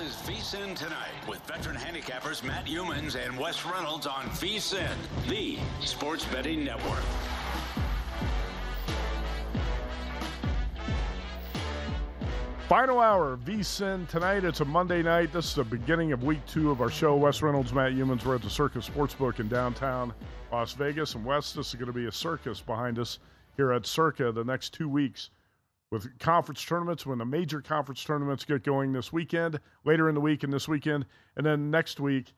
Is VSIN Tonight with veteran handicappers Matt Youmans and Wes Reynolds on VSIN, the sports betting network. Final hour VSIN tonight. It's a Monday night. This is the beginning of week two of our show. Wes Reynolds, Matt Youmans. We're at the Circa Sportsbook in downtown Las Vegas. And Wes, this is going to be a circus behind us here at Circa the next two weeks with conference tournaments when the major conference tournaments get going this weekend, later in the week and this weekend. And then next week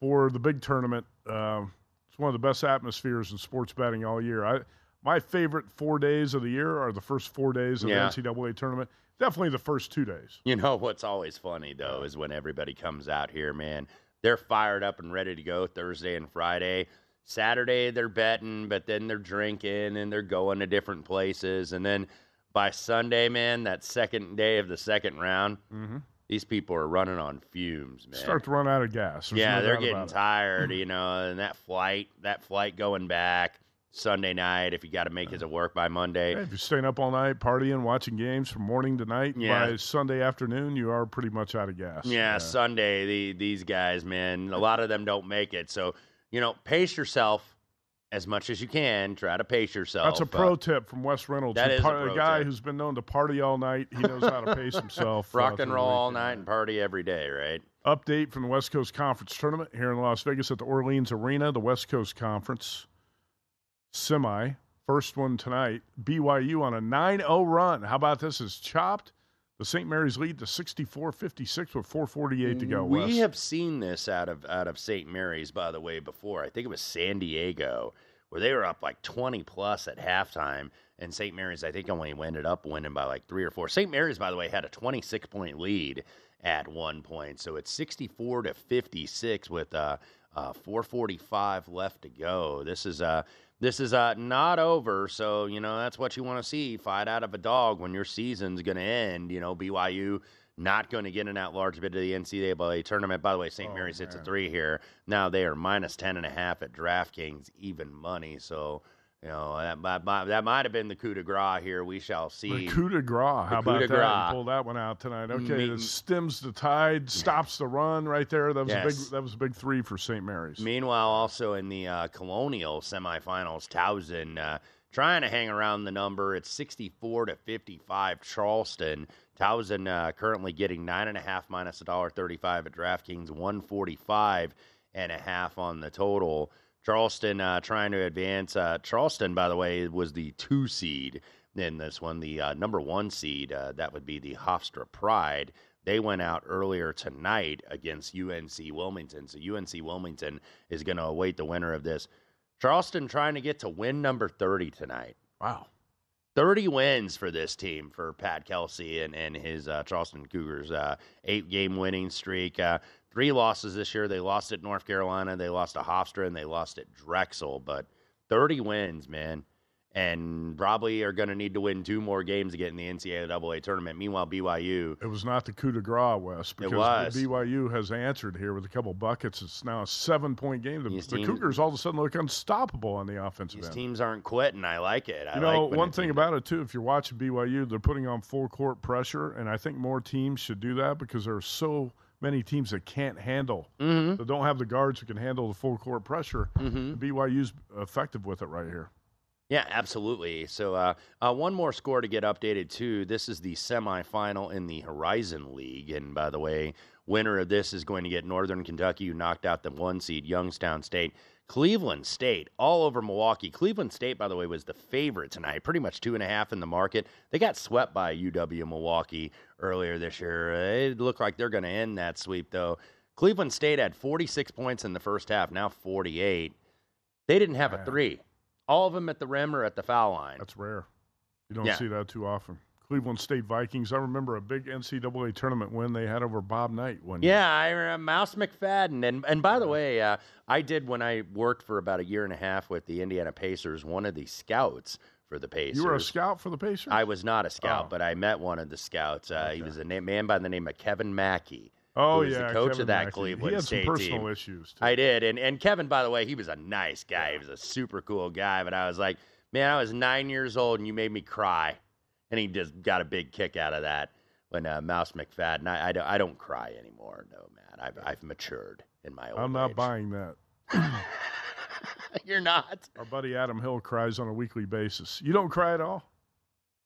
for the big tournament. Uh, it's one of the best atmospheres in sports betting all year. I, my favorite four days of the year are the first four days of Yeah. the NCAA tournament. Definitely the first two days. You know what's always funny though is when everybody comes out here, man. They're fired up and ready to go Thursday and Friday. Saturday they're betting, but then they're drinking and they're going to different places. And then by Sunday, man, that second day of the second round, Mhm. these people are running on fumes, man. Start to run out of gas. There's yeah, no they're getting it. tired, you know, and that flight, that flight going back Sunday night, if you got to make it to work by Monday. Hey, if you're staying up all night, partying, watching games from morning to night, Yeah. by Sunday afternoon, you are pretty much out of gas. Yeah, Sunday, the, these guys, man, a lot of them don't make it. So, you know, pace yourself as much as you can. Try to pace yourself. That's a pro Uh, tip from Wes Reynolds. that is a pro guy tip. who's been known to party all night. He knows how to pace himself. uh, rock through and roll all night and party every day, right? Update from the West Coast Conference Tournament here in Las Vegas at the Orleans Arena, the West Coast Conference semi. First one tonight. BYU on a 9 0 run. How about this? Is chopped the St. Mary's lead to 64 56 with 448 to go. We have seen this out of out of St. Mary's, by the way, before. I think it was San Diego, where they were up like twenty plus at halftime, and St. Mary's, I think, only ended up winning by like three or four. St. Mary's, by the way, had a twenty six point lead at one point, so it's sixty four to fifty six with uh, uh, four forty five left to go. This is uh this is uh, not over, so you know that's what you want to see. Fight out of a dog when your season's going to end. You know, BYU not going to get in that large bid to the NCAA tournament. By the way, St. Mary's hits a three here. Now they are minus ten and a half at DraftKings, even money. So you know that might, might- that might have been the coup de grace here. We shall see. The coup de grace. How about that? You Pull that one out tonight. Okay, Me- it stems the tide, stops the run right there. That was a big. That was a big three for St. Mary's. Meanwhile, also in the uh, Colonial semifinals, Towson uh, trying to hang around the number. It's 64 to 55 Charleston. Towson uh, currently getting nine and a half minus a dollar 35 at DraftKings, 145 and a half on the total. Charleston uh, trying to advance. Uh, Charleston, by the way, was the two seed in this one. The uh, number one seed, uh, that would be the Hofstra Pride. They went out earlier tonight against UNC Wilmington. So UNC Wilmington is going to await the winner of this. Charleston trying to get to win number 30 tonight. Wow. 30 wins for this team for Pat Kelsey and, and his uh, Charleston Cougars. Uh, eight game winning streak. Uh, three losses this year. They lost at North Carolina, they lost to Hofstra, and they lost at Drexel. But 30 wins, man and probably are going to need to win two more games to get in the NCAA tournament. Meanwhile, BYU. It was not the coup de grace, Wes, because it was. BYU has answered here with a couple buckets. It's now a seven point game. The, the Cougars all of a sudden look unstoppable on the offensive these end. teams aren't quitting. I like it. I you know, like one thing about it, too, if you're watching BYU, they're putting on full court pressure, and I think more teams should do that because there are so many teams that can't handle, mm-hmm. that don't have the guards who can handle the full court pressure. Mm-hmm. BYU's effective with it right here. Yeah, absolutely. So, uh, uh, one more score to get updated too. This is the semifinal in the Horizon League, and by the way, winner of this is going to get Northern Kentucky, who knocked out the one seed Youngstown State. Cleveland State all over Milwaukee. Cleveland State, by the way, was the favorite tonight, pretty much two and a half in the market. They got swept by UW Milwaukee earlier this year. It looked like they're going to end that sweep, though. Cleveland State had 46 points in the first half, now 48. They didn't have a three. All of them at the rim or at the foul line. That's rare. You don't Yeah. see that too often. Cleveland State Vikings. I remember a big NCAA tournament win they had over Bob Knight one year. Yeah, I remember Mouse McFadden. And and by the way, uh, I did when I worked for about a year and a half with the Indiana Pacers, one of the scouts for the Pacers. You were a scout for the Pacers? I was not a scout, Oh. but I met one of the scouts. Uh, He was a na- man by the name of Kevin Mackey. Oh, was yeah. the coach Kevin of that Mackey. Cleveland He had State some personal team. issues. Too. I did, and and Kevin, by the way, he was a nice guy. He was a super cool guy. But I was like, man, I was nine years old, and you made me cry, and he just got a big kick out of that when uh, Mouse McFadden. I, I don't I don't cry anymore, no man. I've I've matured in my old I'm not age. buying that. You're not. Our buddy Adam Hill cries on a weekly basis. You don't cry at all?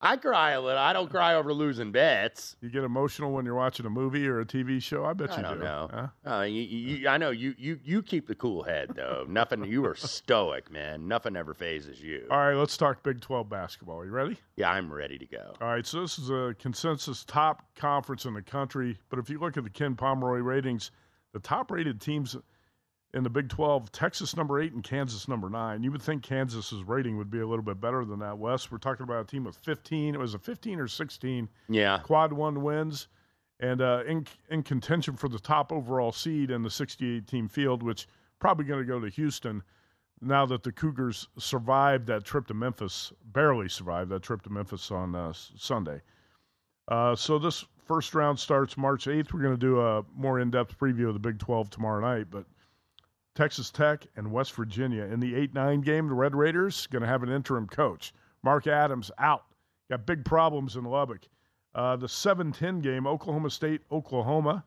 I cry a little. I don't cry over losing bets. You get emotional when you're watching a movie or a TV show? I bet I you don't do. know. Huh? Uh, you, you, I know you, you, you keep the cool head though. Nothing. You are stoic, man. Nothing ever phases you. All right, let's talk Big 12 basketball. You ready? Yeah, I'm ready to go. All right, so this is a consensus top conference in the country. But if you look at the Ken Pomeroy ratings, the top rated teams in the Big 12, Texas number eight and Kansas number nine. You would think Kansas's rating would be a little bit better than that, Wes. We're talking about a team with 15. It was a 15 or 16 Yeah. quad one wins and uh, in, in contention for the top overall seed in the 68 team field, which probably going to go to Houston now that the Cougars survived that trip to Memphis, barely survived that trip to Memphis on uh, Sunday. Uh, so this first round starts March 8th. We're going to do a more in depth preview of the Big 12 tomorrow night, but Texas Tech and West Virginia in the 8 9 game, the Red Raiders going to have an interim coach. Mark Adams out. Got big problems in Lubbock. Uh, the 7 10 game, Oklahoma State, Oklahoma.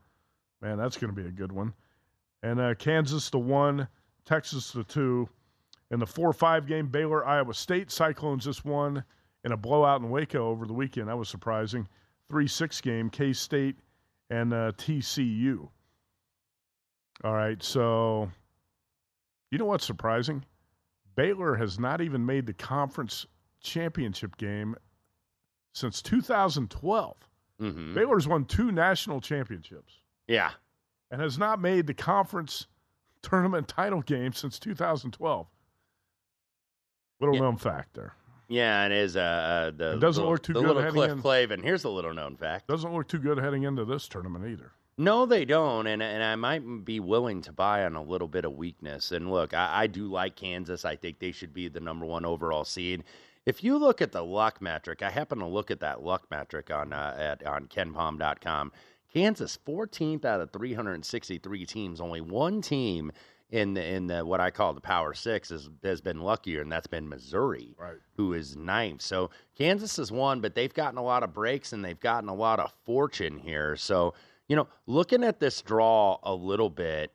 Man, that's going to be a good one. And uh, Kansas the 1, Texas the 2. In the 4 5 game, Baylor, Iowa State. Cyclones just won in a blowout in Waco over the weekend. That was surprising. 3 6 game, K State and uh, TCU. All right, so you know what's surprising? Baylor has not even made the conference championship game since 2012. Mm-hmm. Baylor's won two national championships Yeah. and has not made the conference tournament title game since 2012. Little Yeah. known fact there. Yeah, it is. Uh, uh, the It doesn't little, look too the good little Cliff in. Clavin. Here's a little known fact. Doesn't look too good heading into this tournament either. No, they don't, and and I might be willing to buy on a little bit of weakness. And look, I, I do like Kansas. I think they should be the number one overall seed. If you look at the luck metric, I happen to look at that luck metric on uh, at on KenPom.com. Kansas, 14th out of 363 teams, only one team in the in the what I call the Power Six has has been luckier, and that's been Missouri Right. who is ninth. So Kansas has won, but they've gotten a lot of breaks and they've gotten a lot of fortune here. So, you know, looking at this draw a little bit,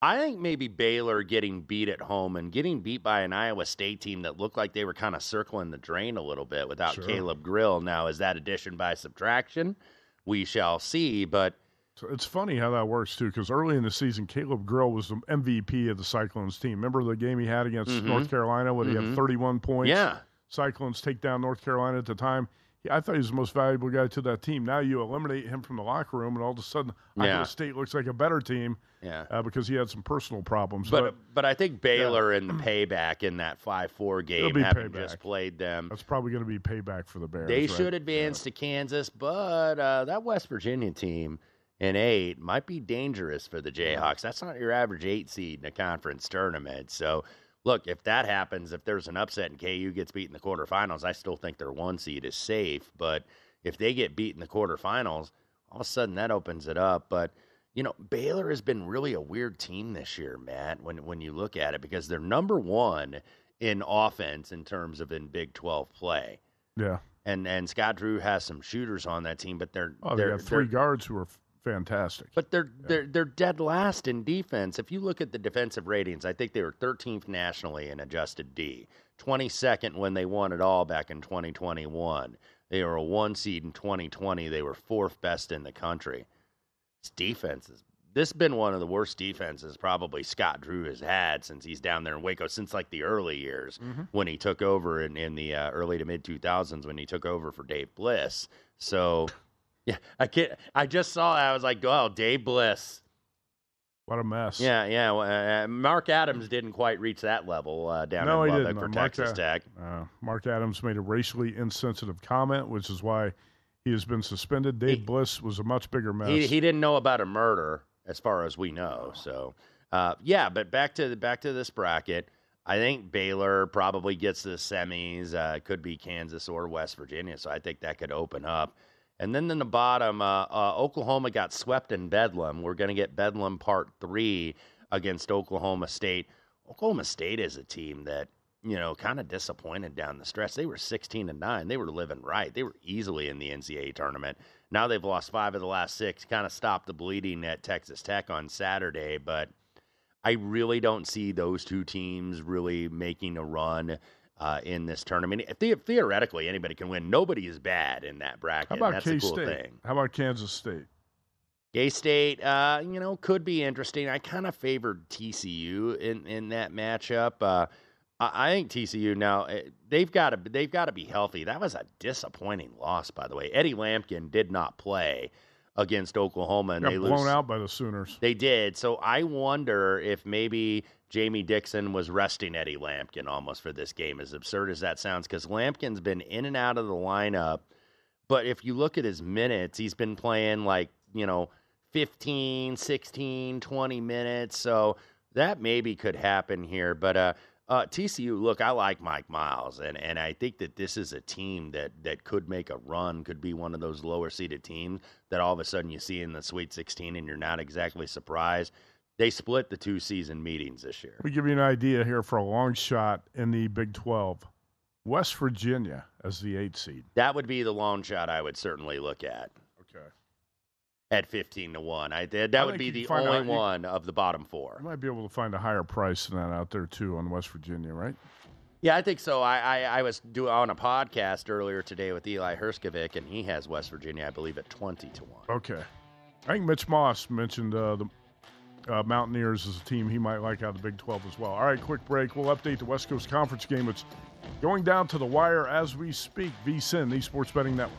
I think maybe Baylor getting beat at home and getting beat by an Iowa State team that looked like they were kind of circling the drain a little bit without Sure. Caleb Grill. Now, is that addition by subtraction? We shall see. But it's funny how that works too, because early in the season, Caleb Grill was the MVP of the Cyclones team. Remember the game he had against Mhm. North Carolina when he Mhm. had 31 points? yeah, Cyclones take down North Carolina at the time. I thought he was the most valuable guy to that team. Now you eliminate him from the locker room, and all of a sudden, Yeah. Iowa State looks like a better team Yeah. uh, because he had some personal problems. But But, but I think Baylor in the payback in that five four game, having payback. just played them, that's probably going to be payback for the Bears. they right? should advance to Kansas. But uh, that West Virginia team in eight might be dangerous for the Jayhawks. That's not your average eight seed in a conference tournament. So. Look, if that happens, if there's an upset and KU gets beat in the quarterfinals, I still think their one seed is safe. But if they get beat in the quarterfinals, all of a sudden that opens it up. But you know, Baylor has been really a weird team this year, Matt, when when you look at it, because they're number one in offense in terms of in Big Twelve play. Yeah. And and Scott Drew has some shooters on that team, but they're Oh, they three they're- guards who are fantastic. but they're they're they're dead last in defense. If you look at the defensive ratings, I think they were 13th nationally in adjusted D, 22nd when they won it all back in 2021. They were a one seed in 2020. They were fourth best in the country. This defense is this has been one of the worst defenses probably Scott Drew has had since he's down there in Waco since like the early years when he took over in in the uh, early to mid 2000s when he took over for Dave Bliss. So yeah, I can't. I just saw. I was like, "Oh, Dave Bliss." what a mess. Yeah, yeah. well, Uh, Mark Adams didn't quite reach that level uh, down No, in Lubbock didn't. Uh, Mark Texas A- Tech. Uh, Mark Adams made a racially insensitive comment, which is why he has been suspended. Dave He- Bliss was a much bigger mess. He he didn't know about a murder, as far as we know. So, uh, yeah. But back to the back to this bracket. I think Baylor probably gets to the semis. Uh, it could be Kansas or West Virginia. So I think that could open up. And then in the bottom, uh, uh, Oklahoma got swept in Bedlam. We're going to get Bedlam Part Three against Oklahoma State. Oklahoma State is a team that you know kind of disappointed down the stretch. They were 16 and nine. They were living right. They were easily in the NCAA tournament. Now they've lost five of the last six. Kind of stopped the bleeding at Texas Tech on Saturday, but I really don't see those two teams really making a run uh, in this tournament. The- theoretically, anybody can win. Nobody is bad in that bracket. How about That's K a cool State? thing. How about Kansas State? K State, uh, you know, could be interesting. I kind of favored TCU in, in that matchup. Uh, I, I think TCU now eh, they've got to they've got to be healthy. That was a disappointing loss, by the way. Eddie Lampkin did not play against Oklahoma, and Got they blown lose. out by the Sooners. They did. So I wonder if maybe Jamie Dixon was resting Eddie Lampkin almost for this game, as absurd as that sounds, because Lampkin's been in and out of the lineup. But if you look at his minutes, he's been playing like, you know, 15, 16, 20 minutes. So that maybe could happen here. But uh, uh, TCU, look, I like Mike Miles, and, and I think that this is a team that, that could make a run, could be one of those lower seeded teams that all of a sudden you see in the Sweet 16 and you're not exactly surprised. They split the two season meetings this year. Let me give you an idea here for a long shot in the Big 12. West Virginia as the eight seed. That would be the long shot I would certainly look at Okay. at 15 to 1. I. That I would be the only out- you- one of the bottom four. I might be able to find a higher price than that out there too on West Virginia, right? Yeah, I think so. I, I, I was doing on a podcast earlier today with Eli Hershkovich, and he has West Virginia, I believe, at 20 to 1. Okay. I think Mitch Moss mentioned uh, the uh, Mountaineers as a team he might like out of the Big 12 as well. All right, quick break. We'll update the West Coast Conference game. It's going down to the wire as we speak. VSIN, the Sports Betting Network.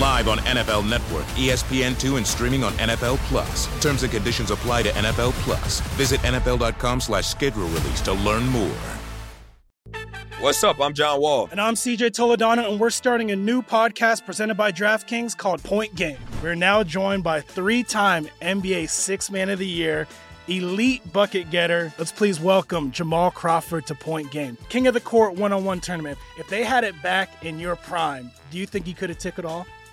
Live on NFL Network, ESPN2, and streaming on NFL Plus. Terms and conditions apply to NFL Plus. Visit NFL.com slash schedule release to learn more. What's up? I'm John Wall. And I'm CJ Toledano, and we're starting a new podcast presented by DraftKings called Point Game. We're now joined by three time NBA Six Man of the Year elite bucket getter. Let's please welcome Jamal Crawford to Point Game. King of the Court one on one tournament. If they had it back in your prime, do you think he could have took it all?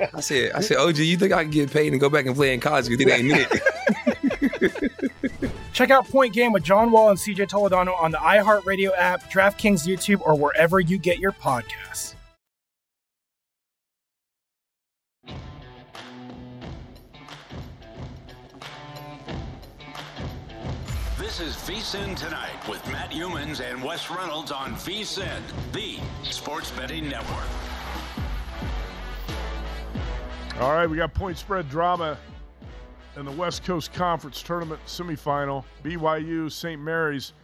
I said, I said, OG, you think I can get paid and go back and play in college because it ain't it. Check out Point Game with John Wall and CJ Toledano on the iHeartRadio app, DraftKings YouTube, or wherever you get your podcasts. This is VSIN Tonight with Matt Youmans and Wes Reynolds on VSIN, the sports betting network. All right, we got point spread drama in the West Coast Conference Tournament semifinal. BYU St. Mary's.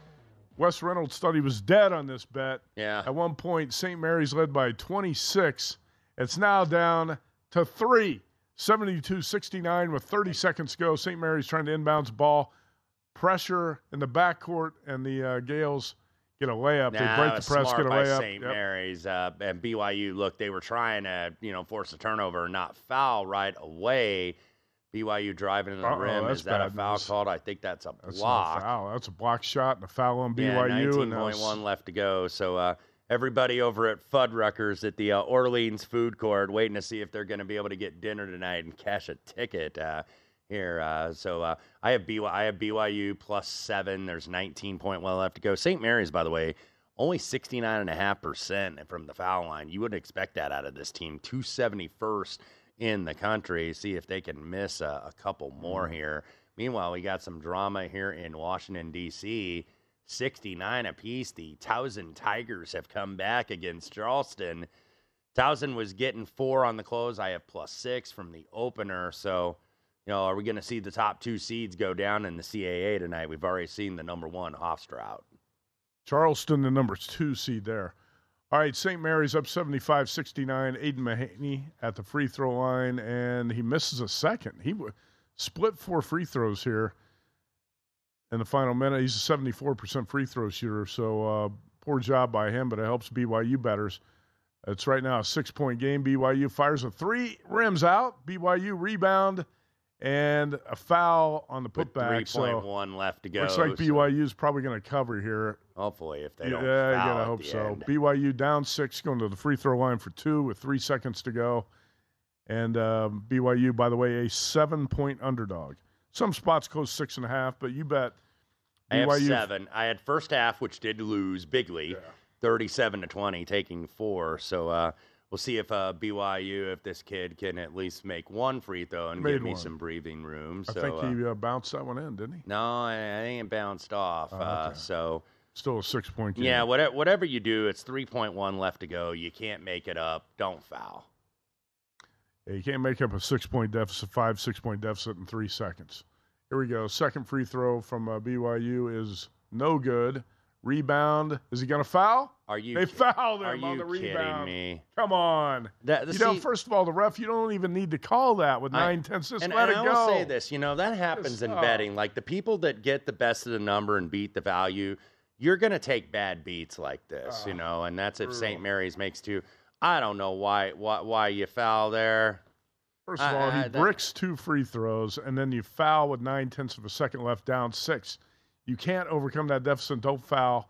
Wes Reynolds thought he was dead on this bet. Yeah. At one point, St. Mary's led by 26. It's now down to three. 72 69 with 30 seconds to go. St. Mary's trying to inbounds the ball. Pressure in the backcourt, and the uh, Gales get a layup. Nah, they break the press, smart get a by layup. St. Yep. Mary's uh, and BYU. Look, they were trying to you know force a turnover, and not foul right away. BYU driving in the Uh-oh, rim. Is that a foul news. called? I think that's a That's block. a foul. That's a block shot and a foul on Yeah, BYU. and now 19.1 left to go. So uh, everybody over at Fuddruckers at the uh, Orleans Food Court waiting to see if they're going to be able to get dinner tonight and cash a ticket uh, here. Uh, so uh, I have BYU, I have BYU plus seven. There's 19.1 left to go. St. Mary's, by the way, only 69.5% from the foul line. You wouldn't expect that out of this team. 271st in the country. See if they can miss a, a couple more here. Meanwhile, we got some drama here in Washington, D.C. 69 apiece. The Towson Tigers have come back against Charleston. Towson was getting four on the close. I have plus six from the opener. So, you know, are we going to see the top two seeds go down in the CAA tonight? We've already seen the number one Hofstra out. Charleston, the number two seed there. All right, St. Mary's up 75 69. Aidan Mahaney at the free throw line, and he misses a second. He w- split four free throws here in the final minute. He's a 74% free throw shooter, so uh, poor job by him, but it helps BYU betters. It's right now a six point game. BYU fires a three, rims out. BYU rebound and a foul on the putback. So one left to go. looks like so BYU is probably going to cover here. hopefully, if they Yeah, don't you gotta at hope so. end. BYU down six, going to the free throw line for two with three seconds to go, and um, BYU, by the way, a seven-point underdog. Some spots close six and a half, but you bet I have seven. I had first half, which did lose bigly, thirty-seven to twenty, taking four. So uh, we'll see if uh, BYU, if this kid can at least make one free throw and Made give me some breathing room. I So think uh, he uh, bounced that one in, didn't he? no, I, I ain't bounced off. Oh, uh, okay. so Still a six-point game. yeah, whatever, whatever you do, it's three point one left to go. You can't make it up. Don't foul. Yeah, you can't make up a six-point deficit, five six-point deficit in three seconds. Here we go. Second free throw from uh, BYU is no good. Rebound. Is he going to foul? Are you? They fouled Are him on you the kidding rebound. me? Come on. That, You know, first of all, the ref, you don't even need to call that with I- nine tenths. Just and, let and it I go. will say this, you know, that happens in Just, oh. betting. Like the people that get the best of the number and beat the value, you're going to take bad beats like this, you Oh, know, and that's if. St. Mary's makes two. I don't know why why, why you foul there. First of I- all, I- he that- bricks two free throws, and then you foul with nine tenths of a second left, down six. You can't overcome that deficit. Don't foul.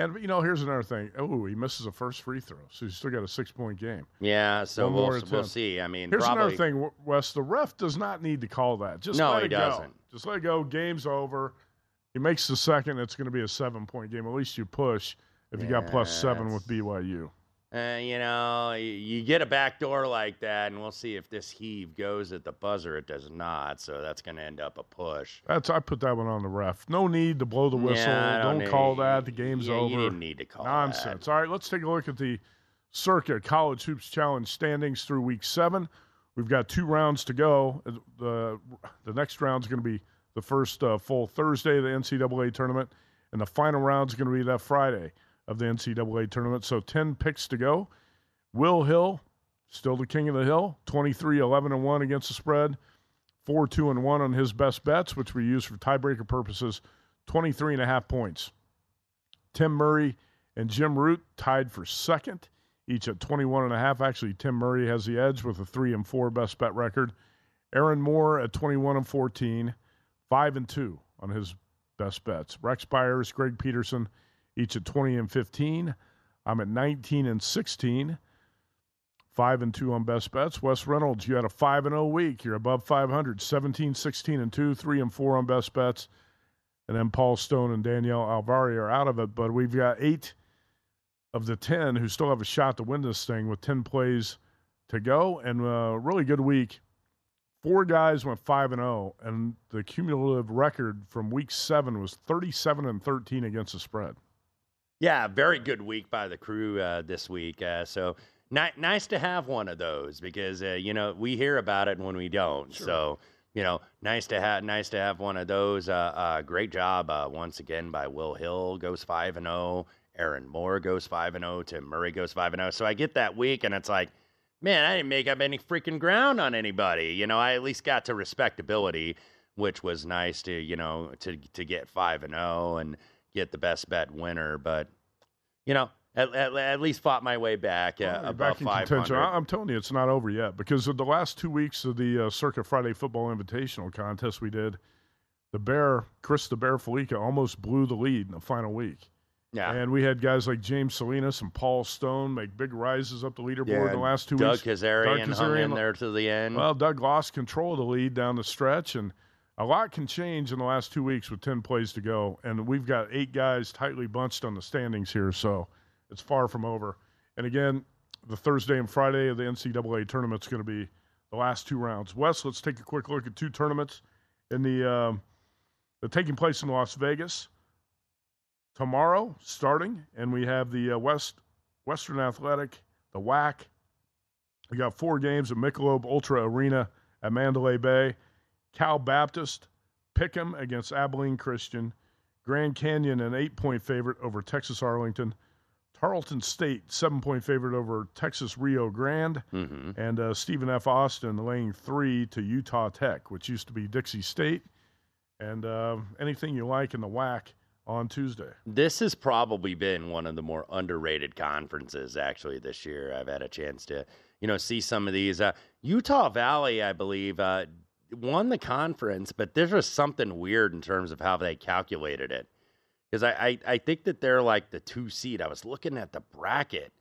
And you know, here's another thing. Oh, he misses a first free throw, so he's still got a six point game. Yeah, so One we'll, we'll see. I mean, Here's probably, another thing, Wes. The ref does not need to call that. Just No, let he it doesn't. Just let it go. Game's over. He makes the second. It's going to be a seven point game. At least you push if you got plus seven with BYU. Uh, you know, you, you get a back door like that, and we'll see if this heave goes at the buzzer. It does not, so that's going to end up a push. That's I put that one on the ref. No need to blow the whistle. Yeah, don't don't call that. The game's yeah, you over. didn't need to call that. Nonsense. All right, let's take a look at the Circa College Hoops Challenge standings through week seven. We've got two rounds to go. Uh, The the next round is going to be the first uh, full Thursday of the NCAA tournament, and the final round is going to be that Friday of the NCAA tournament. So ten picks to go. Will Hill, still the king of the hill, 23 11 and 1 against the spread, 4 2 and 1 on his best bets, which we use for tiebreaker purposes, 23 and a half points. Tim Murray and Jim Root tied for second, each at 21 and a half. Actually, Tim Murray has the edge with a 3 and 4 best bet record. Aaron Moore at 21 and 14, 5 and 2 on his best bets. Rex Beyers, Greg Peterson, each at 20 and 15. I'm at 19 and 16. Five and two on best bets. Wes Reynolds, you had a five and zero week. You're above 500. 17, 16 and two, three and four on best bets. And then Paul Stone and Danielle Alvari are out of it. But we've got eight of the 10 who still have a shot to win this thing with 10 plays to go. And a really good week. Four guys went 5 and 0, and the cumulative record from week seven was 37 and 13 against the spread. Yeah, very good week by the crew uh, this week. Uh, so ni- nice to have one of those because uh, you know we hear about it when we don't. So you know, nice to have nice to have one of those. Uh, uh, great job uh, once again by Will Hill goes five and zero. Aaron Moore goes five and zero. Tim Murray goes five and zero. So I get that week, and it's like, man, I didn't make up any freaking ground on anybody. You know, I at least got to respectability, which was nice to you know to to get five and zero and get the best bet winner. But you know, at, at, at least fought my way back uh, You're above back in five contention. hundred. I- I'm telling you, it's not over yet because of the last two weeks of the uh, Circa Friday Football Invitational contest we did, the Bear, Chris the Bear Fallica, almost blew the lead in the final week. Yeah. And we had guys like James Salinas and Paul Stone make big rises up the leaderboard in the last two Doug weeks. Kezirian hung in Kezirian- there to the end. Well, Doug lost control of the lead down the stretch, and a lot can change in the last two weeks with 10 plays to go. And we've got eight guys tightly bunched on the standings here, so it's far from over. And again, the Thursday and Friday of the NCAA tournament is going to be the last two rounds. Wes, let's take a quick look at two tournaments in the um, taking place in Las Vegas tomorrow, starting, and we have the uh, West Western Athletic, the WAC. We got four games at Michelob Ultra Arena at Mandalay Bay. Cal Baptist, pick'em against Abilene Christian. Grand Canyon, an eight point favorite over Texas Arlington. Tarleton State, seven point favorite over Texas Rio Grande. Mm-hmm. And uh, Stephen F. Austin laying three to Utah Tech, which used to be Dixie State. And uh, anything you like in the WAC on Tuesday. This has probably been one of the more underrated conferences actually this year. I've had a chance to, you know, see some of these. Uh, Utah Valley, I believe, uh, won the conference, but there's just something weird in terms of how they calculated it. Because I, I, I think that they're like the two seed. I was looking at the bracket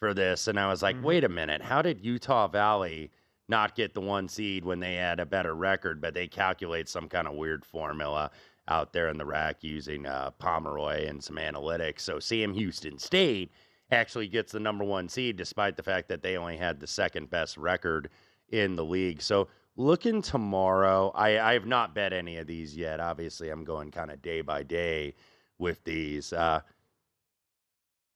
for this, and I was like, wait a minute, how did Utah Valley not get the one seed when they had a better record, but they calculate some kind of weird formula out there in the rack using uh, Pomeroy and some analytics. So Sam Houston State actually gets the number one seed, despite the fact that they only had the second best record in the league. So looking tomorrow, I, I have not bet any of these yet. Obviously, I'm going kind of day by day with these. Uh,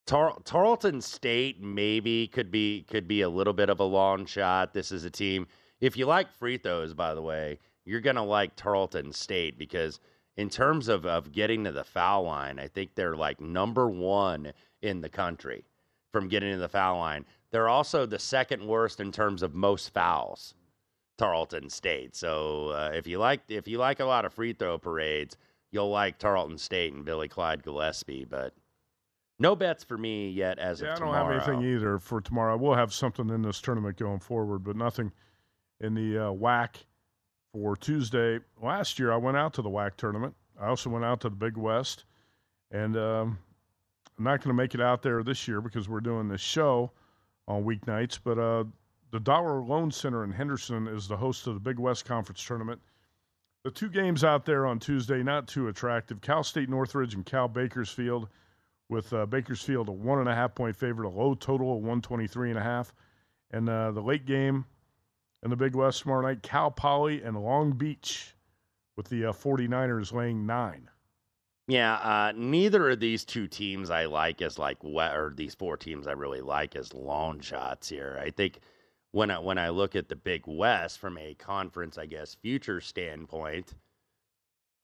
Tar- Tarleton State maybe could be could be a little bit of a long shot. This is a team. If you like free throws, by the way, you're gonna like Tarleton State because in terms of of getting to the foul line, I think they're like number one in the country from getting to the foul line. They're also the second worst in terms of most fouls. Tarleton State. So uh, if you like if you like a lot of free throw parades, you'll like Tarleton State and Billy Clyde Gillispie. But no bets for me yet as Yeah, I of don't have anything either for tomorrow. We'll have something in this tournament going forward, but nothing in the uh, WAC for Tuesday. Last year, I went out to the WAC tournament. I also went out to the Big West, and um, I'm not going to make it out there this year because we're doing this show on weeknights. But uh, the Dollar Loan Center in Henderson is the host of the Big West Conference tournament. The two games out there on Tuesday, not too attractive. Cal State Northridge and Cal Bakersfield, with uh, Bakersfield a one and a half point favorite, a low total of 123 and a half. And uh, the late game in the Big West tomorrow night, Cal Poly and Long Beach, with the uh, 49ers laying nine. Yeah, uh, neither of these two teams I like as like or these four teams I really like as long shots here. I think when I when I look at the Big West from a conference, I guess, future standpoint,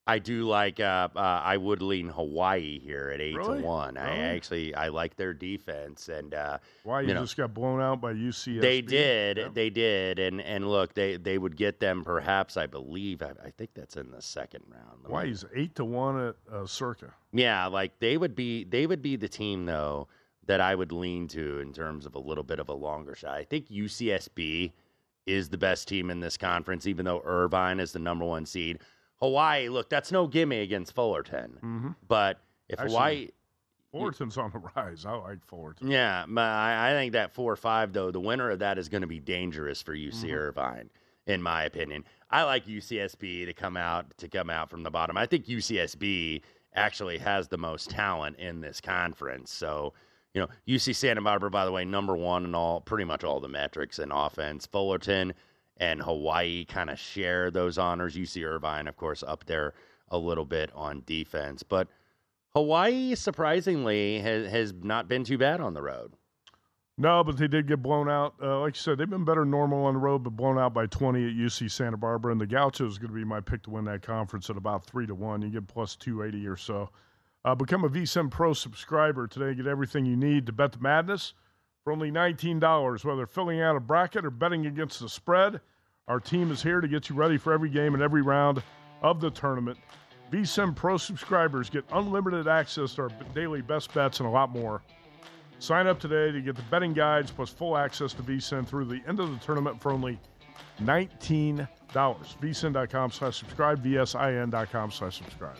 I do like. Uh, uh, I would lean Hawaii here at eight Really? to one. I actually I like their defense, and uh, Why you, you know, just got blown out by UCSB? they did, they did, and and look, they they would get them perhaps. I believe I, I think that's in the second round. Why he's eight to one at uh, Circa? yeah, like they would be they would be the team though that I would lean to in terms of a little bit of a longer shot. I think UCSB is the best team in this conference, even though Irvine is the number one seed. Hawaii, look, that's no gimme against Fullerton. Mhm. But if Actually, Hawaii Fullerton's on the rise. I like Fullerton. yeah, but I, I think that four or five though, the winner of that is going to be dangerous for UC Mm-hmm. Irvine, in my opinion. I like UCSB to come out to come out from the bottom. I think UCSB actually has the most talent in this conference. So, you know, UC Santa Barbara, by the way, number one in all pretty much all the metrics in offense. Fullerton and Hawaii kind of share those honors. UC Irvine, of course, up there a little bit on defense, but. Hawaii, surprisingly, has, has not been too bad on the road. No, but they did get blown out. Uh, like you said, they've been better normal on the road, but blown out by 20 at UC Santa Barbara. And the Gauchos is going to be my pick to win that conference at about 3 to 1. You get plus 280 or so. Uh, become a VSIN Pro subscriber today. Get everything you need to bet the madness for only $19. Whether filling out a bracket or betting against the spread, our team is here to get you ready for every game and every round of the tournament. VSIN Pro subscribers get unlimited access to our daily best bets and a lot more. Sign up today to get the betting guides plus full access to VSIN through the end of the tournament for only $19. VSIN.com slash subscribe, VSIN.com slash subscribe.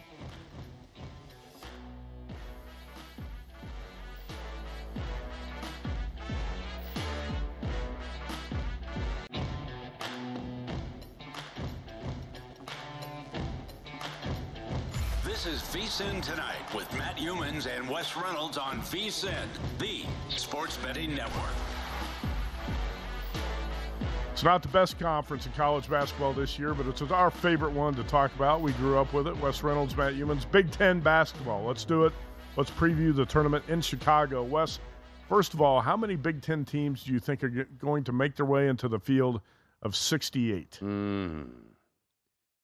Is VSIN Tonight with Matt Youmans and Wes Reynolds on VSIN, the sports betting network. It's not the best conference in college basketball this year, but it's our favorite one to talk about. We grew up with it. Wes Reynolds, Matt Youmans, Big Ten basketball. Let's do it. Let's preview the tournament in Chicago. Wes, first of all, how many Big Ten teams do you think are going to make their way into the field of 68? Mm.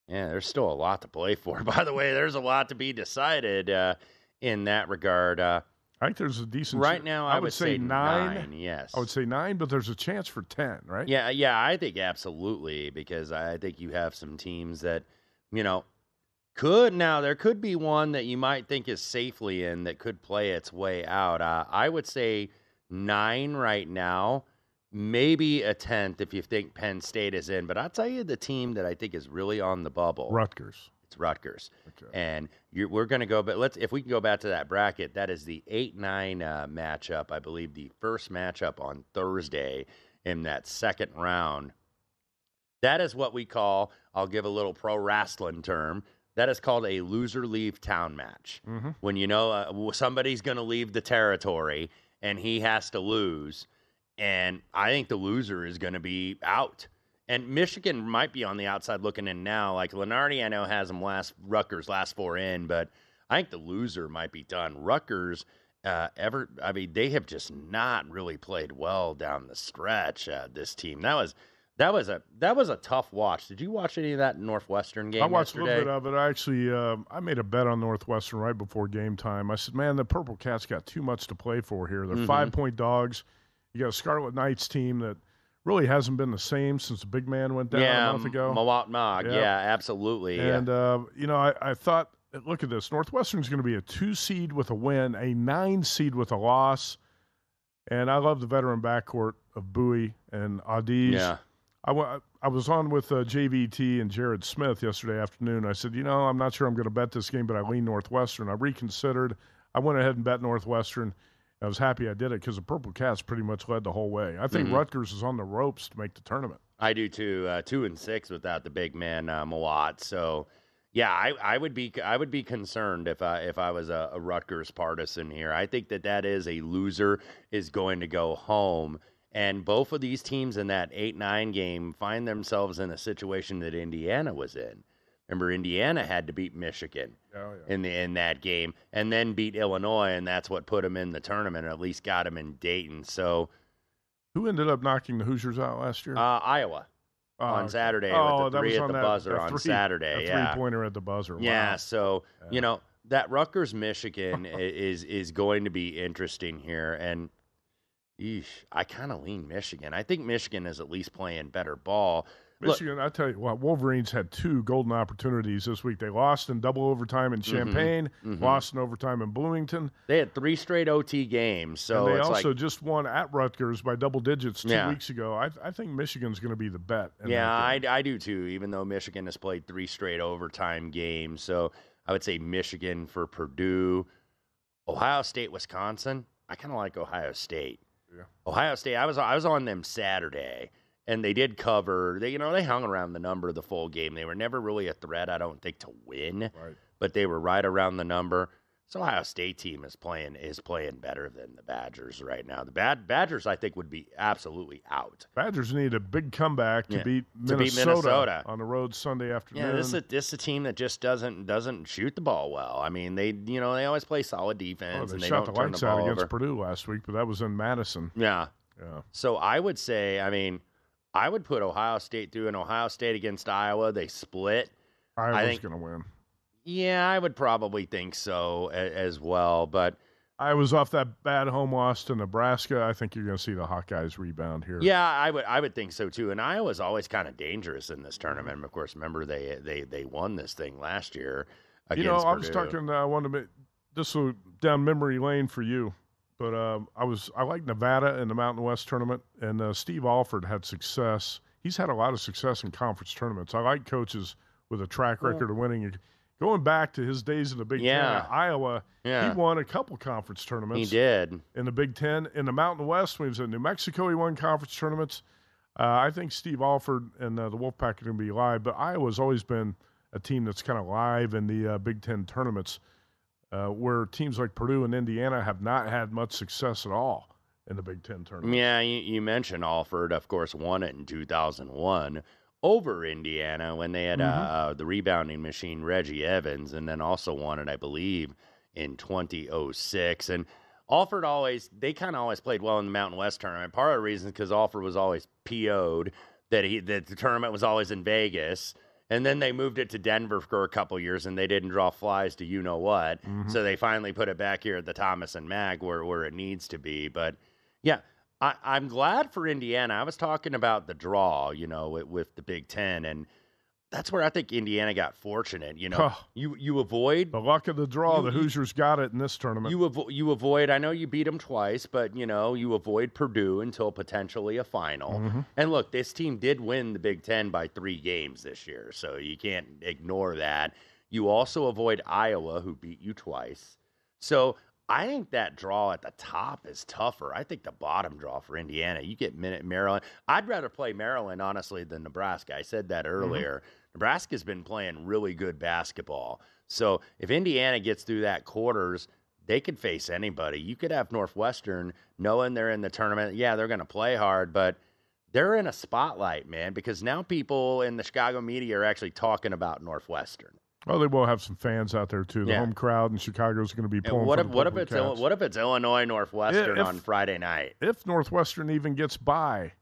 Yeah, there's still a lot to play for. By the way, there's a lot to be decided uh, in that regard. Uh, I think there's a decent right ch- now. I, would say nine. nine. Yes, I would say nine, but there's a chance for 10, right? Yeah, yeah, I think absolutely because I think you have some teams that, you know, could now there could be one that you might think is safely in that could play its way out. Uh, I would say nine right now, maybe a tenth if you think Penn State is in. But I'll tell you the team that I think is really on the bubble. Rutgers. It's Rutgers, and you're, we're going to go. But let's if we can go back to that bracket. That is the eight nine uh, matchup. I believe the first matchup on Thursday in that second round. That is what we call. I'll give a little pro wrestling term. That is called a loser leave town match. Mm-hmm. When you know uh, somebody's going to leave the territory and he has to lose, and I think the loser is going to be out. And Michigan might be on the outside looking in now. Like Lunardi, I know has them last Rutgers last four in, but I think the loser might be done. Rutgers, uh, ever, I mean, they have just not really played well down the stretch. Uh, this team that was that was a that was a tough watch. Did you watch any of that Northwestern game? I watched a little bit of it. I actually, um, I made a bet on Northwestern right before game time. I said, "Man, the Purple Cats got too much to play for here. They're Mhm. five point dogs. You got a Scarlet Knights team that really hasn't been the same since the big man went down yeah, a month ago. Mawot Mag. Yep. Yeah, absolutely. yeah. And uh, you know, I, I thought, look at this. Northwestern's going to be a two seed with a win, a nine seed with a loss, and I love the veteran backcourt of Buie and Audige. Yeah. I wa- I was on with uh, JVT and Jared Smith yesterday afternoon. I said, you know, I'm not sure I'm going to bet this game, but I lean Northwestern. I reconsidered. I went ahead and bet Northwestern. I was happy I did it because the Purple Cats pretty much led the whole way. I think Mhm. Rutgers is on the ropes to make the tournament. I do too. Uh, two and six without the big man uh, Mawot. So, yeah, I, I would be I would be concerned if I if I was a, a Rutgers partisan here. I think that that is a loser is going to go home, and both of these teams in that eight nine game find themselves in a situation that Indiana was in. Remember, Indiana had to beat Michigan Oh, yeah. in the in that game, and then beat Illinois, and that's what put them in the tournament, or at least got them in Dayton. So, Who ended up knocking the Hoosiers out last year? uh, Iowa Oh, on okay. Saturday Oh, with the three at on the that- buzzer on three- Saturday. a Yeah, three-pointer at the buzzer. yeah. Wow. So you know that Rutgers Michigan is is going to be interesting here, and eesh, I kind of lean Michigan. I think Michigan is at least playing better ball. Look, Michigan, I tell you what, Wolverines had two golden opportunities this week. They lost in double overtime in Champaign, mhm. lost in overtime in Bloomington. they had three straight OT games, so and they also like just won at Rutgers by double digits two Yeah. weeks ago. I, I think Michigan's going to be the bet. Yeah. I, I do too, even though Michigan has played three straight overtime games. So I would say Michigan for Purdue. Ohio State, Wisconsin. I kind of like Ohio State. Yeah. Ohio State, I was I was on them Saturday and they did cover. They you know, they hung around the number the full game. They were never really a threat, I don't think, to win. Right. But they were right around the number. So Ohio State team is playing is playing better than the Badgers right now. The bad Badgers I think would be absolutely out. Badgers need a big comeback to, Yeah. beat, To beat Minnesota Minnesota. on the road Sunday afternoon. Yeah, this is a, this is a team that just doesn't doesn't shoot the ball well. I mean, they you know they always play solid defense Oh, they and they shot the lights the out against over. Purdue last week, but that was in Madison. Yeah. Yeah. So I would say, I mean, I would put Ohio State through an Ohio State against Iowa. They split. Iowa's I think, going to win. yeah, I would probably think so as well. But I was off that bad home loss to Nebraska. I think you're going to see the Hawkeyes rebound here. yeah, I would I would think so too. And Iowa's always kind of dangerous in this tournament. Of course, remember they they they won this thing last year You know, I was Purdue. talking. I wanted to make this will down memory lane for you, but um, I was I like Nevada in the Mountain West tournament, and uh, Steve Alford had success. He's had a lot of success in conference tournaments. I like coaches with a track record of winning. Going back to his days in the Big Yeah. Ten, Iowa, Yeah. he won a couple conference tournaments. He did. in the Big Ten. In the Mountain West, when he was in New Mexico, he won conference tournaments. Uh, I think Steve Alford and uh, the Wolfpack are going to be live, but Iowa's always been a team that's kind of live in the uh, Big Ten tournaments, uh, where teams like Purdue and Indiana have not had much success at all in the Big Ten tournament. Yeah, you, you mentioned Alford, of course, won it in 2001 over Indiana when they had Mhm. uh, the rebounding machine Reggie Evans, and then also won it, I believe, in 2006. And Alford always, they kind of always played well in the Mountain West tournament. Part of the reason is because Alford was always PO'd that he that the tournament was always in Vegas. And then they moved it to Denver for a couple years, and they didn't draw flies to you know what. Mhm. So they finally put it back here at the Thomas and Mack where, where it needs to be. But yeah, I, I'm glad for Indiana. I was talking about the draw, you know, with, with the Big Ten, and that's where I think Indiana got fortunate. You know, Huh. you you avoid The luck of the draw, You- the Hoosiers got it in this tournament. you avo- you avoid. I know you beat them twice, but you know you avoid Purdue until potentially a final. Mhm. And look, this team did win the Big Ten by three games this year, so you can't ignore that. You also avoid Iowa, who beat you twice. So I think that draw at the top is tougher. I think the bottom draw for Indiana, you get minute Maryland. I'd rather play Maryland honestly than Nebraska. I said that mm-hmm. earlier. Nebraska's been playing really good basketball. So if Indiana gets through that quarters, they could face anybody. You could have Northwestern knowing they're in the tournament. Yeah, they're going to play hard, but they're in a spotlight, man, because now people in the Chicago media are actually talking about Northwestern. Well, they will have some fans out there too. The Yeah. home crowd in Chicago is going to be And pulling. what for if what if it's Il- what if it's Illinois Northwestern if- on Friday night? if Northwestern even gets by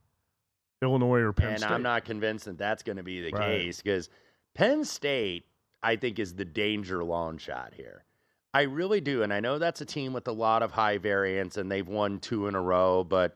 Illinois or Penn and State? I'm not convinced that that's going to be the Right. case because Penn State, I think, is the danger long shot here. I really do, and I know that's a team with a lot of high variance, and they've won two in a row. But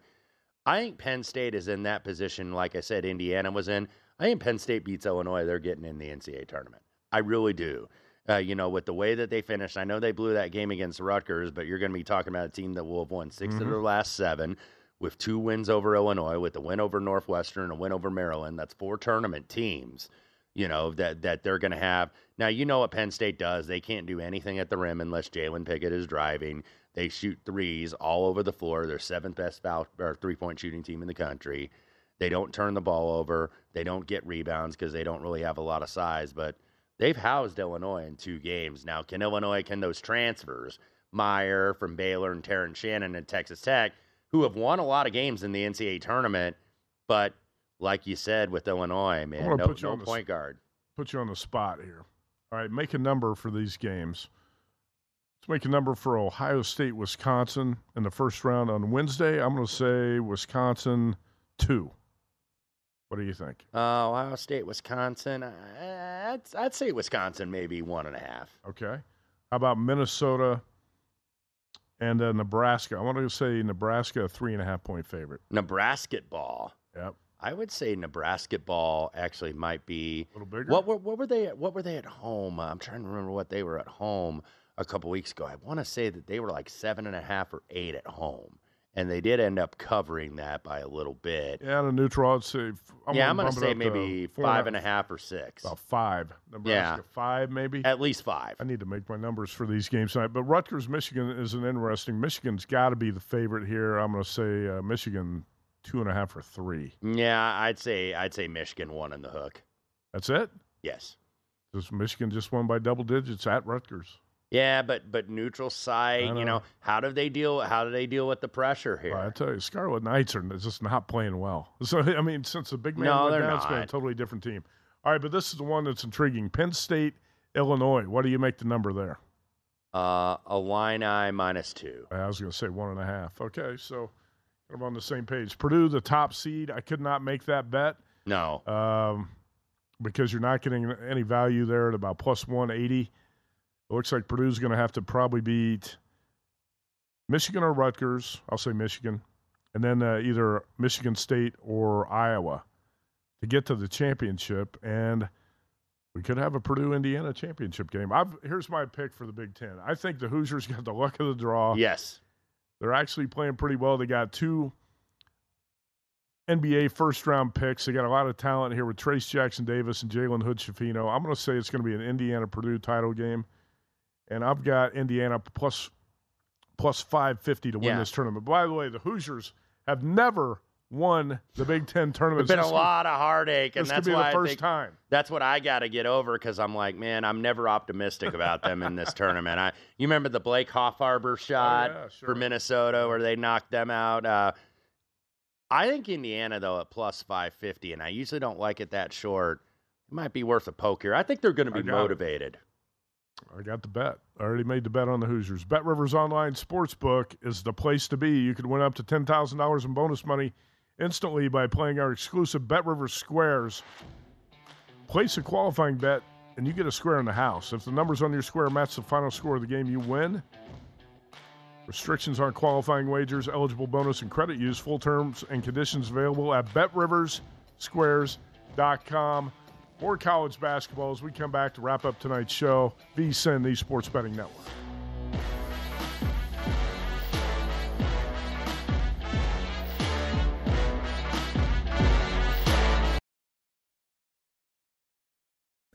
I think Penn State is in that position. Like I said, Indiana was in. I think Penn State beats Illinois. They're getting in the NCAA tournament. I really do. Uh, you know, with the way that they finished, I know they blew that game against Rutgers, but you're going to be talking about a team that will have won 6 of Mhm. their last seven, with two wins over Illinois, with a win over Northwestern, and a win over Maryland. That's four tournament teams. You know that that they're going to have now. You know what Penn State does? They can't do anything at the rim unless Jalen Pickett is driving. They shoot threes all over the floor. They're seventh best foul or three point shooting team in the country. They don't turn the ball over. They don't get rebounds because they don't really have a lot of size. But they've housed Illinois in two games now. Can Illinois can those transfers? Mayer from Baylor and Terrence Shannon at Texas Tech, who have won a lot of games in the NCAA tournament, but like you said with Illinois, man, no, put you no on the point guard. Put you on the spot here. All right, make a number for these games. Let's make a number for Ohio State, Wisconsin in the first round on Wednesday. I'm going to say Wisconsin two. What do you think? Uh, Ohio State, Wisconsin. I'd, I'd say Wisconsin maybe one and a half. Okay. How about Minnesota and uh, Nebraska? I want to say Nebraska a three and a half point favorite. Nebraska ball. Yep. I would say Nebraska ball actually might be a little bigger. What were what were they? What were they at home? I'm trying to remember what they were at home a couple weeks ago. I want to say that they were like seven and a half or eight at home, and they did end up covering that by a little bit. Yeah, the neutral. I'd say. I'm yeah, gonna I'm going to say to maybe five and a half or six. About five. Nebraska five, maybe. At least five. I need to make my numbers for these games tonight. But Rutgers, Michigan is an interesting. Michigan's got to be the favorite here. I'm going to say uh, Michigan two and a half or three. Yeah, I'd say I'd say Michigan won in the hook. That's it. Yes. Just Michigan just won by double digits at Rutgers. Yeah, but but neutral site, I you know. know, how do they deal? How do they deal with the pressure here? Well, I tell you, Scarlet Knights are just not playing well. So I mean, since the big man No, went they're down, it's been a not. totally different team. All right, but this is the one that's intriguing: Penn State, Illinois. What do you make the number there? Uh, Illini minus two. I was going to say one and a half. Okay, so I'm on the same page. Purdue, the top seed. I could not make that bet. No. Um, because you're not getting any value there at about plus 180. It looks like Purdue's going to have to probably beat Michigan or Rutgers. I'll say Michigan. And then uh, either Michigan State or Iowa to get to the championship. And we could have a Purdue Indiana championship game. I've, here's my pick for the Big Ten. I think the Hoosiers got the luck of the draw. Yes. They're actually playing pretty well. They got two NBA first round picks. They got a lot of talent here with Trayce Jackson Davis and Jalen Hood Schifino. I'm going to say it's going to be an Indiana Purdue title game. And I've got Indiana plus plus 550 to win Yeah. this tournament. By the way, the Hoosiers have never won the Big Ten tournament. There's been a lot of heartache, and that's why I first think time. that's what I got to get over because I'm like, man, I'm never optimistic about them in this tournament. I, you remember the Blake Hoffarber shot Oh, yeah, sure. for Minnesota where they knocked them out. Uh, I think Indiana though at plus 550, and I usually don't like it that short. It might be worth a poke here. I think they're going to be motivated. it. I got the bet. I already made the bet on the Hoosiers. Bet Rivers Online Sportsbook is the place to be. You can win up to $10,000 in bonus money instantly by playing our exclusive Bet Rivers Squares. Place a qualifying bet, and you get a square in the house. If the numbers on your square match the final score of the game, you win. Restrictions on qualifying wagers, eligible bonus, and credit use. Full terms and conditions available at betriversquares.com. More college basketball as we come back to wrap up tonight's show. VSIN, the Sports Betting Network.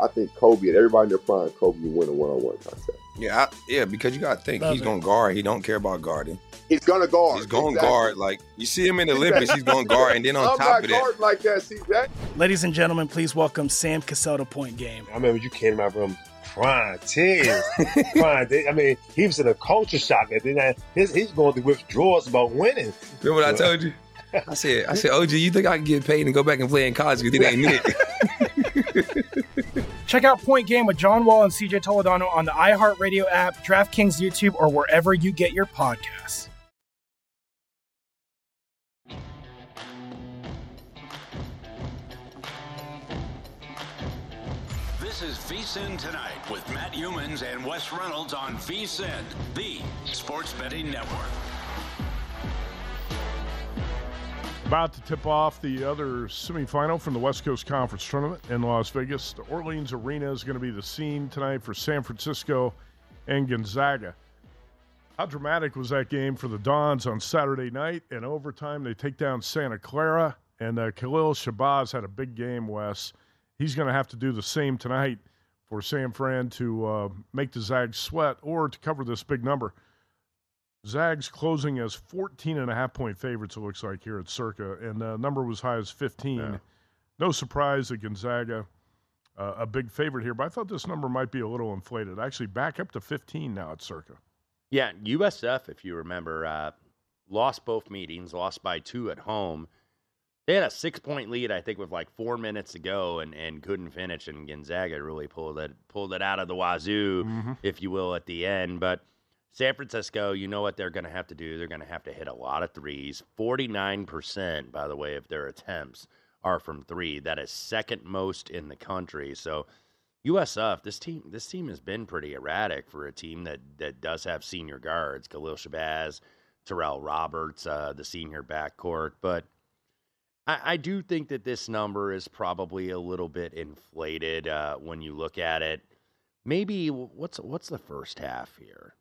I think Kobe and everybody in their prime, Kobe would win a one-on-one contest. Yeah, I, yeah, because you gotta think Love he's gonna guard. He don't care about guarding. He's gonna guard. He's gonna Exactly. guard. Like you see him in the Olympics, he's gonna guard, and then on I'm top not of that, like that, CJ. Ladies and gentlemen, please welcome Sam Cassell to Point Game. I remember you came out from crying tears, crying. They- I mean, he was in a culture shock, and then I, his, he's going through withdrawals about winning. remember what I told you? I said, I said, OG, you think I can get paid and go back and play in college because it ain't it? Check out Point Game with John Wall and CJ Toledano on the iHeartRadio app, DraftKings YouTube, or wherever you get your podcasts. This is VSIN Tonight with Matt Youmans and Wes Reynolds on VSIN, the sports betting network. About to tip off the other semifinal from the West Coast Conference Tournament in Las Vegas. The Orleans Arena is going to be the scene tonight for San Francisco and Gonzaga. How dramatic was that game for the Dons on Saturday night? In overtime, they take down Santa Clara, and uh, Khalil Shabazz had a big game, Wes. He's going to have to do the same tonight for San Fran to uh, make the Zags sweat or to cover this big number. Zags closing as 14 and a half point favorites, it looks like, here at Circa. And the number was high as 15. No surprise that Gonzaga, uh, a big favorite here, but I thought this number might be a little inflated. Actually, back up to 15 now at Circa. Yeah, USF, if you remember, uh, lost both meetings, lost by two at home. They had a six point lead, I think, with like four minutes to go, and, and couldn't finish. And Gonzaga really pulled it pulled it out of the wazoo, if you will, at the end. But San Francisco, you know what they're going to have to do. They're going to have to hit a lot of threes. Forty nine percent, by the way, of their attempts are from three. That is second most in the country. So USF, this team, this team has been pretty erratic for a team that that does have senior guards, Khalil Shabazz, Terrell Roberts, uh, the senior backcourt. But I, I do think that this number is probably a little bit inflated uh, when you look at it. Maybe what's what's the first half here?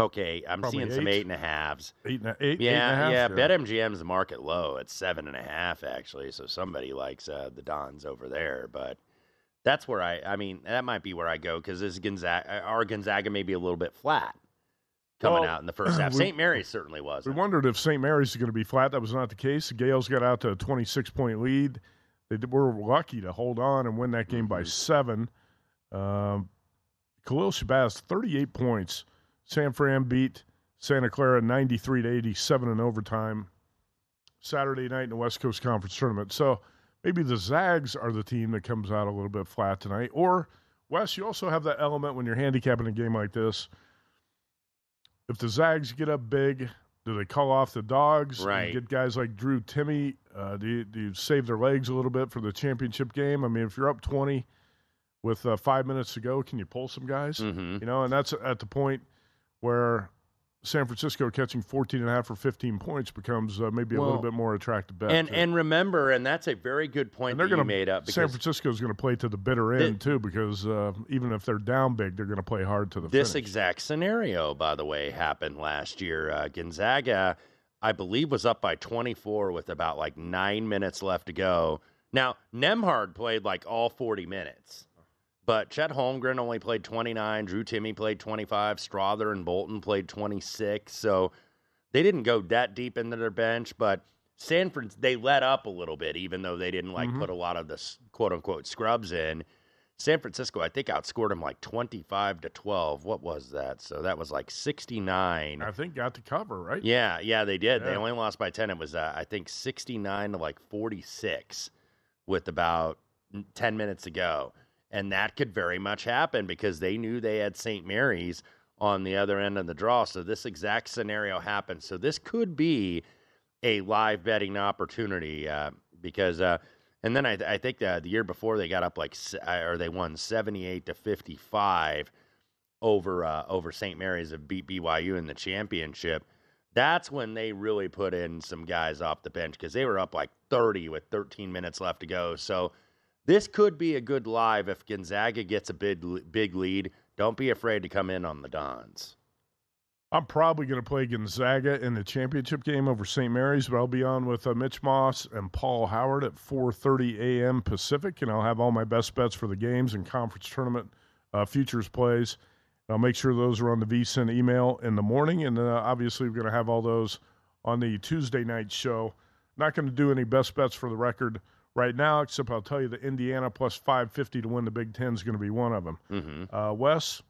Okay, I'm Probably seeing some eight. eight and a halves. Eight and a, eight, Yeah, eight and a half? yeah. BetMGM's the market low at seven and a half actually, so somebody likes uh, the Dons over there. But that's where I, I mean, that might be where I go because this Gonzaga, our Gonzaga may be a little bit flat coming Well, out in the first half. St. Mary's certainly was. We wondered if St. Mary's is going to be flat. That was not the case. The Gaels got out to a 26 point lead. They were lucky to hold on and win that game by seven. Um, Khalil Shabazz, 38 points. San Fran beat Santa Clara 93 to 87 in overtime Saturday night in the West Coast Conference tournament. So maybe the Zags are the team that comes out a little bit flat tonight. Or, Wes, you also have that element when you're handicapping a game like this. If the Zags get up big, do they call off the dogs? and Right. Get guys like Drew Timme. Uh, do, you, do you save their legs a little bit for the championship game? I mean, if you're up 20 with uh, five minutes to go, can you pull some guys? Mm-hmm. You know, and that's at the point where San Francisco catching 14 and a half or 15 points becomes uh, maybe a little bit more attractive bet. And too. and remember, and that's a very good point And they're that you going made up San Francisco is going to play to the bitter The- end too, because uh, even if they're down big, they're going to play hard to the this finish. exact scenario, by the way, happened last year. Uh, Gonzaga, I believe, was up by 24 with about like nine minutes left to go. Now, Nembhard played like all 40 minutes, but Chet Holmgren only played 29. Drew Timme played 25. Strawther and Bolton played 26. So they didn't go that deep into their bench, but San Fran, they let up a little bit, even though they didn't like Mhm. put a lot of the quote unquote scrubs in. San Francisco, I think, outscored them like 25 to 12. What was that? So that was like 69. I think got the cover right. Yeah, yeah, they did. They only lost by 10. It was, uh, I think, 69 to like 46 with about 10 minutes to go. And that could very much happen because they knew they had St. Mary's on the other end of the draw. So this exact scenario happens. So this could be a live betting opportunity uh, because, uh, and then I, I think the, the year before they got up like, or they won 78 to 55 over uh, over St. Mary's of beat BYU in the championship. That's when they really put in some guys off the bench because they were up like 30 with 13 minutes left to go. So this could be a good live if Gonzaga gets a big big lead. Don't be afraid to come in on the Dons. I'm probably going to play Gonzaga in the championship game over St. Mary's, but I'll be on with uh, Mitch Moss and Paul Howard at 4:30 a.m. Pacific, and I'll have all my best bets for the games and conference tournament uh, futures plays. I'll make sure those are on the VSIN email in the morning, and uh, obviously we're going to have all those on the Tuesday night show. Not going to do any best bets for the record right now, except I'll tell you that Indiana plus 550 to win the Big Ten is going to be one of them. Mm-hmm. Uh, Wes,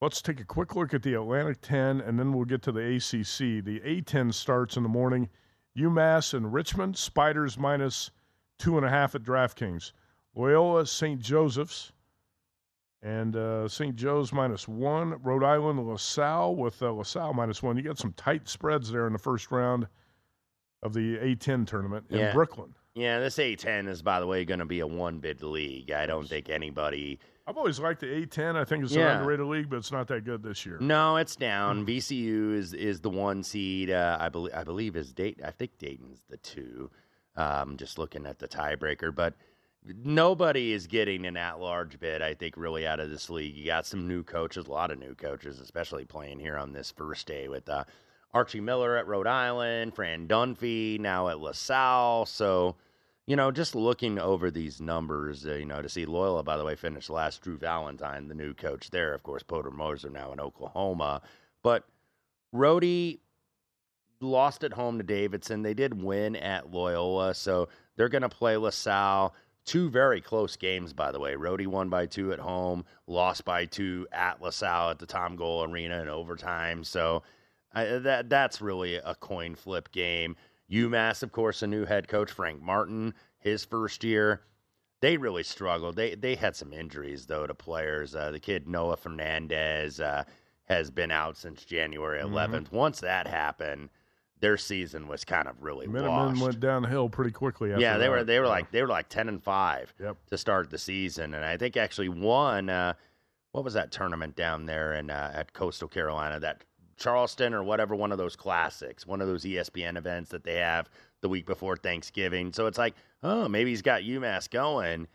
let's take a quick look at the Atlantic 10, and then we'll get to the ACC. The A10 starts in the morning. UMass and Richmond, Spiders minus two and a half at DraftKings. Loyola, St. Joseph's, and uh, St. Joe's minus one. Rhode Island, LaSalle with uh, LaSalle minus one. You got some tight spreads there in the first round of the A10 tournament in Yeah. Brooklyn. Yeah, this A10 is, by the way, going to be a one bid league. I don't think anybody. I've always liked the A10. I think it's Yeah. an underrated league, but it's not that good this year. No, it's down. VCU is is the one seed. Uh, I believe I believe is Dayton. I think Dayton's the two. Um, just looking at the tiebreaker, but nobody is getting an at-large bid. I think really out of this league. You got some new coaches, a lot of new coaches, especially playing here on this first day with uh, Archie Miller at Rhode Island, Fran Dunphy now at LaSalle. So you know, just looking over these numbers, uh, you know, to see Loyola, by the way, finish last. Drew Valentine, the new coach there, of course, Porter Moser now in Oklahoma. But Rhody lost at home to Davidson. They did win at Loyola, so they're going to play LaSalle. Two very close games, by the way. Rhody won by two at home, lost by two at LaSalle at the Tom Gola Arena in overtime. So I, that that's really a coin flip game. UMass, of course, a new head coach, Frank Martin, his first year. They really struggled. They they had some injuries though to players. Uh, the kid Noah Fernandes uh, has been out since January 11th. Once that happened, their season was kind of really Minutemen went downhill pretty quickly. After Yeah, they were they were Yeah. like they were like ten and five Yep. to start the season, and I think actually won. Uh, what was that tournament down there in uh, at Coastal Carolina? That Charleston or whatever one of those classics, one of those ESPN events that they have the week before Thanksgiving. So it's like, oh, maybe he's got UMass going,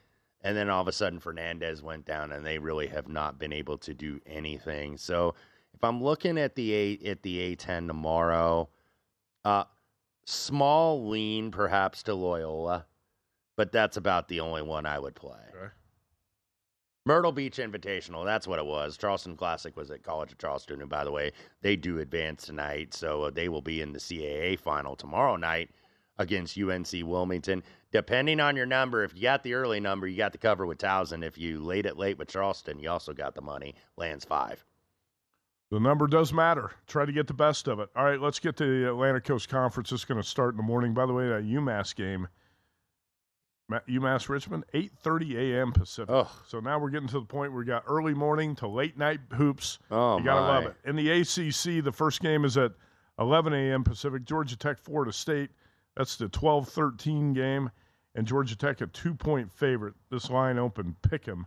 and then all of a sudden Fernandes went down, and they really have not been able to do anything. So if I'm looking at the A at the A10 tomorrow, uh, small lean perhaps to Loyola, but that's about the only one I would play. Myrtle Beach Invitational, that's what it was. Charleston Classic was at College of Charleston, and by the way, they do advance tonight, so uh, they will be in the CAA final tomorrow night against UNC Wilmington. Depending on your number, if you got the early number, you got the cover with Towson. If you laid it late with Charleston, you also got the money. Lands five. The number does matter. Try to get the best of it. All right, let's get to the Atlantic Coast Conference. It's going to start in the morning. By the way, that UMass game, UMass Richmond, 8:30 a.m. Pacific. So now we're getting to the point where we got early morning to late night hoops. Oh, you gotta love it. In the ACC, the first game is at 11 a.m. Pacific. Georgia Tech, Florida State. That's the 12-13 game, and Georgia Tech a two-point favorite. This line open, pick 'em.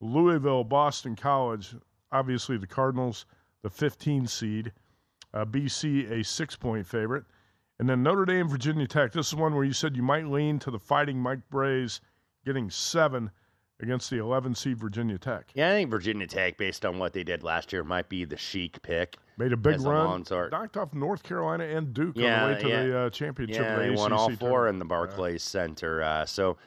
Louisville, Boston College. Obviously, the Cardinals, the 15 seed. Uh, BC, a six-point favorite. And then Notre Dame, Virginia Tech. This is one where you said you might lean to the fighting Mike Brey's getting seven against the 11 seed Virginia Tech. Yeah, I think Virginia Tech, based on what they did last year, might be the chic pick. Made a big a run, knocked off North Carolina and Duke Yeah, on the way to yeah. the uh, championship. Yeah, the they won all four tournament. in the Barclays Center. Uh, so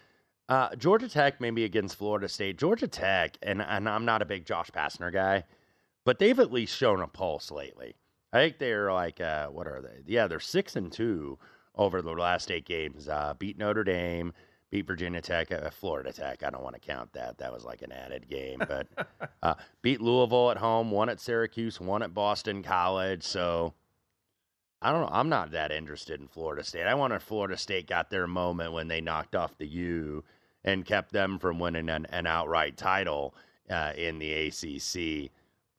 uh, Georgia Tech maybe against Florida State. Georgia Tech, and, and I'm not a big Josh Pastner guy, but they've at least shown a pulse lately. I think they're like, uh, what are they? Yeah, they're six and two over the last eight games. Uh, beat Notre Dame, beat Virginia Tech, uh, Florida Tech. I don't want to count that. That was like an added game, but uh, beat Louisville at home, one at Syracuse, one at Boston College. So I don't know. I'm not that interested in Florida State. I wonder if Florida State got their moment when they knocked off the U and kept them from winning an, an outright title uh, in the ACC.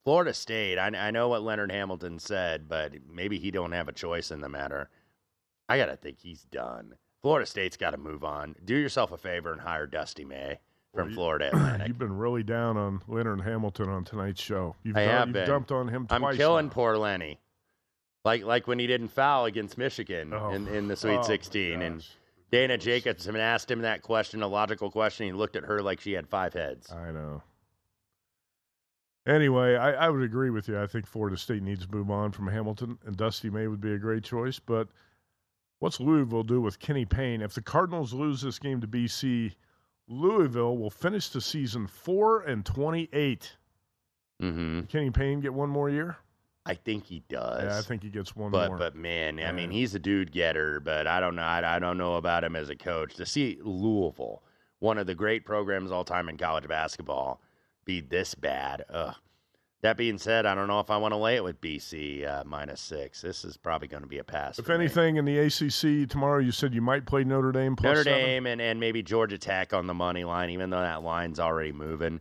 Florida State. I, I know what Leonard Hamilton said, but maybe he don't have a choice in the matter. I gotta think he's done. Florida State's got to move on. Do yourself a favor and hire Dusty May from you- Florida Atlantic. You've been really down on Leonard Hamilton on tonight's show. You've, I done- have you've been. dumped on him twice. I'm killing now. poor Lenny. Like like when he didn't foul against Michigan Oh. in, in the oh Sweet Oh, 16. And Dana Jacobson asked him that question, a logical question. He looked at her like she had five heads. I know. Anyway, I, I would agree with you. I think Florida State needs to move on from Hamilton, and Dusty May would be a great choice. But what's Louisville do with Kenny Payne? If the Cardinals lose this game to BC, Louisville will finish the season four and twenty-eight. Mm-hmm. Kenny Payne get one more year? I think he does. Yeah, I think he gets one but more. but man, I mean, he's a dude getter. But I don't know. I, I don't know about him as a coach. To see Louisville, one of the great programs all time in college basketball, be this bad. Ugh. That being said, I don't know if I want to lay it with BC uh, minus six. This is probably going to be a pass. if for me. anything, in the ACC tomorrow, you said you might play Notre Dame plus Notre seven? Dame and, and maybe Georgia Tech on the money line, even though that line's already moving.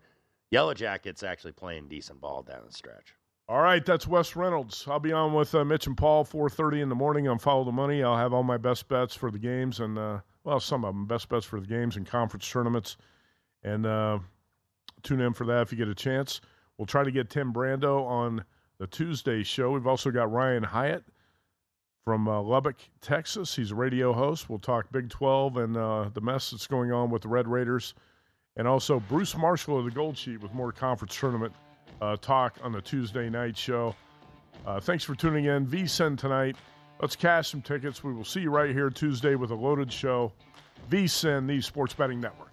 Yellow Jackets actually playing decent ball down the stretch. All right, that's Wes Reynolds. I'll be on with uh, Mitch and Paul 4:30 in the morning on Follow the Money. I'll have all my best bets for the games and uh, well, some of them best bets for the games and conference tournaments. And uh, tune in for that if you get a chance. We'll try to get Tim Brando on the Tuesday show. We've also got Ryan Hyatt from uh, Lubbock, Texas. He's a radio host. We'll talk Big 12 and uh, the mess that's going on with the Red Raiders. And also Bruce Marshall of the Gold Sheet with more conference tournament uh, talk on the Tuesday night show. Uh, thanks for tuning in. VSIN tonight. Let's cash some tickets. We will see you right here Tuesday with a loaded show. VSIN, the Sports Betting Network.